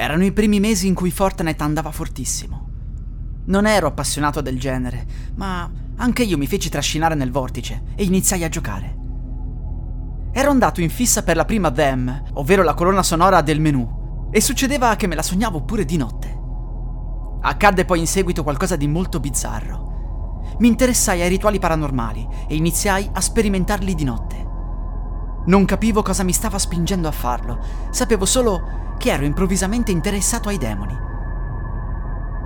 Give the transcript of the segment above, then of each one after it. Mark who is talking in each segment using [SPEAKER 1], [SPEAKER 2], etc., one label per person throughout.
[SPEAKER 1] Erano i primi mesi in cui Fortnite andava fortissimo. Non ero appassionato del genere, ma anche io mi feci trascinare nel vortice e iniziai a giocare. Ero andato in fissa per la prima Them, ovvero la colonna sonora del menu, e succedeva che me la sognavo pure di notte. Accadde poi in seguito qualcosa di molto bizzarro. Mi interessai ai rituali paranormali e iniziai a sperimentarli di notte. Non capivo cosa mi stava spingendo a farlo, sapevo solo che ero improvvisamente interessato ai demoni.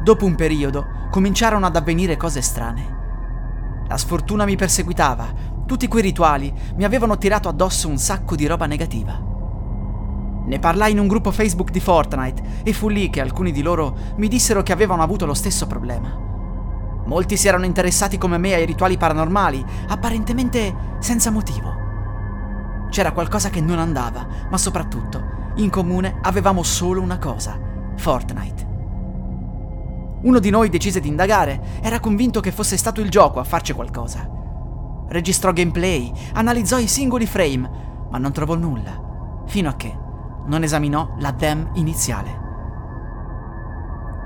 [SPEAKER 1] Dopo un periodo cominciarono ad avvenire cose strane. La sfortuna mi perseguitava, tutti quei rituali mi avevano tirato addosso un sacco di roba negativa. Ne parlai in un gruppo Facebook di Fortnite e fu lì che alcuni di loro mi dissero che avevano avuto lo stesso problema. Molti si erano interessati come me ai rituali paranormali, apparentemente senza motivo. C'era qualcosa che non andava, ma soprattutto in comune avevamo solo una cosa, Fortnite. Uno di noi decise di indagare, era convinto che fosse stato il gioco a farci qualcosa. Registrò gameplay, analizzò i singoli frame, ma non trovò nulla, fino a che non esaminò la dem iniziale.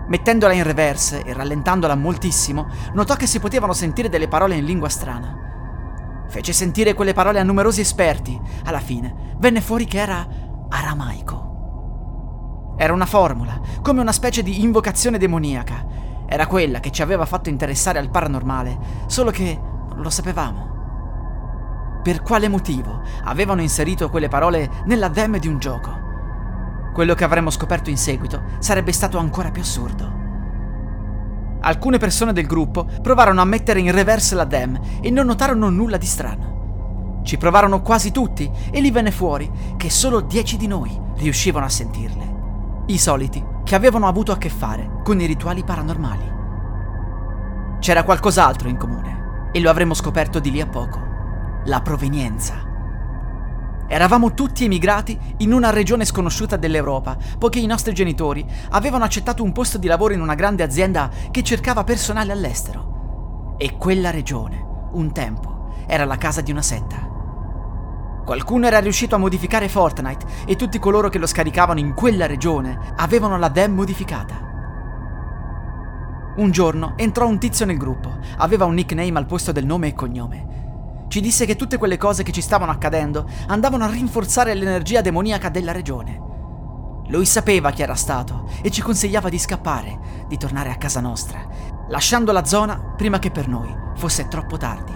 [SPEAKER 1] Mettendola in reverse e rallentandola moltissimo, notò che si potevano sentire delle parole in lingua strana. Fece sentire quelle parole a numerosi esperti. Alla fine venne fuori che era aramaico. Era una formula, come una specie di invocazione demoniaca. Era quella che ci aveva fatto interessare al paranormale, solo che non lo sapevamo. Per quale motivo avevano inserito quelle parole nella dem di un gioco? Quello che avremmo scoperto in seguito sarebbe stato ancora più assurdo. Alcune persone del gruppo provarono a mettere in reverse la dem e non notarono nulla di strano. Ci provarono quasi tutti e lì venne fuori che solo dieci di noi riuscivano a sentirle. I soliti che avevano avuto a che fare con i rituali paranormali. C'era qualcos'altro in comune e lo avremmo scoperto di lì a poco. La provenienza. Eravamo tutti emigrati in una regione sconosciuta dell'Europa, poiché i nostri genitori avevano accettato un posto di lavoro in una grande azienda che cercava personale all'estero. E quella regione, un tempo, era la casa di una setta. Qualcuno era riuscito a modificare Fortnite e tutti coloro che lo scaricavano in quella regione avevano la dem modificata. Un giorno entrò un tizio nel gruppo, aveva un nickname al posto del nome e cognome ci disse che tutte quelle cose che ci stavano accadendo andavano a rinforzare l'energia demoniaca della regione. Lui sapeva chi era stato e ci consigliava di scappare, di tornare a casa nostra, lasciando la zona prima che per noi fosse troppo tardi.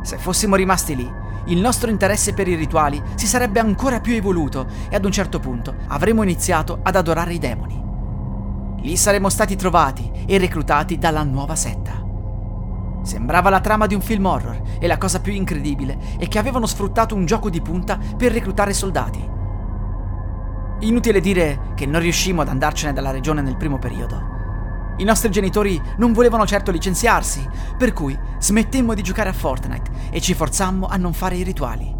[SPEAKER 1] Se fossimo rimasti lì, il nostro interesse per i rituali si sarebbe ancora più evoluto e ad un certo punto avremmo iniziato ad adorare i demoni. Lì saremmo stati trovati e reclutati dalla nuova setta. Sembrava la trama di un film horror e la cosa più incredibile è che avevano sfruttato un gioco di punta per reclutare soldati. Inutile dire che non riuscimmo ad andarcene dalla regione nel primo periodo. I nostri genitori non volevano certo licenziarsi, per cui smettemmo di giocare a Fortnite e ci forzammo a non fare i rituali.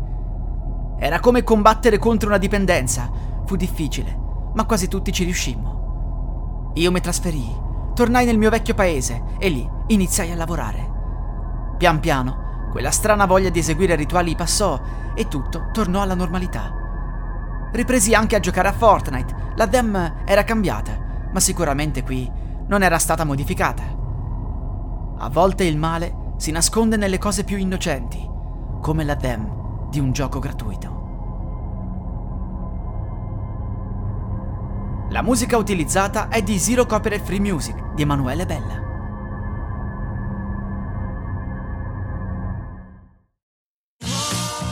[SPEAKER 1] Era come combattere contro una dipendenza. Fu difficile, ma quasi tutti ci riuscimmo. Io mi trasferii, tornai nel mio vecchio paese e lì iniziai a lavorare. Pian piano, quella strana voglia di eseguire rituali passò e tutto tornò alla normalità. Ripresi anche a giocare a Fortnite. La dem era cambiata, ma sicuramente qui non era stata modificata. A volte il male si nasconde nelle cose più innocenti, come la dem di un gioco gratuito. La musica utilizzata è di Zero Copyright Free Music di Emanuele Bella.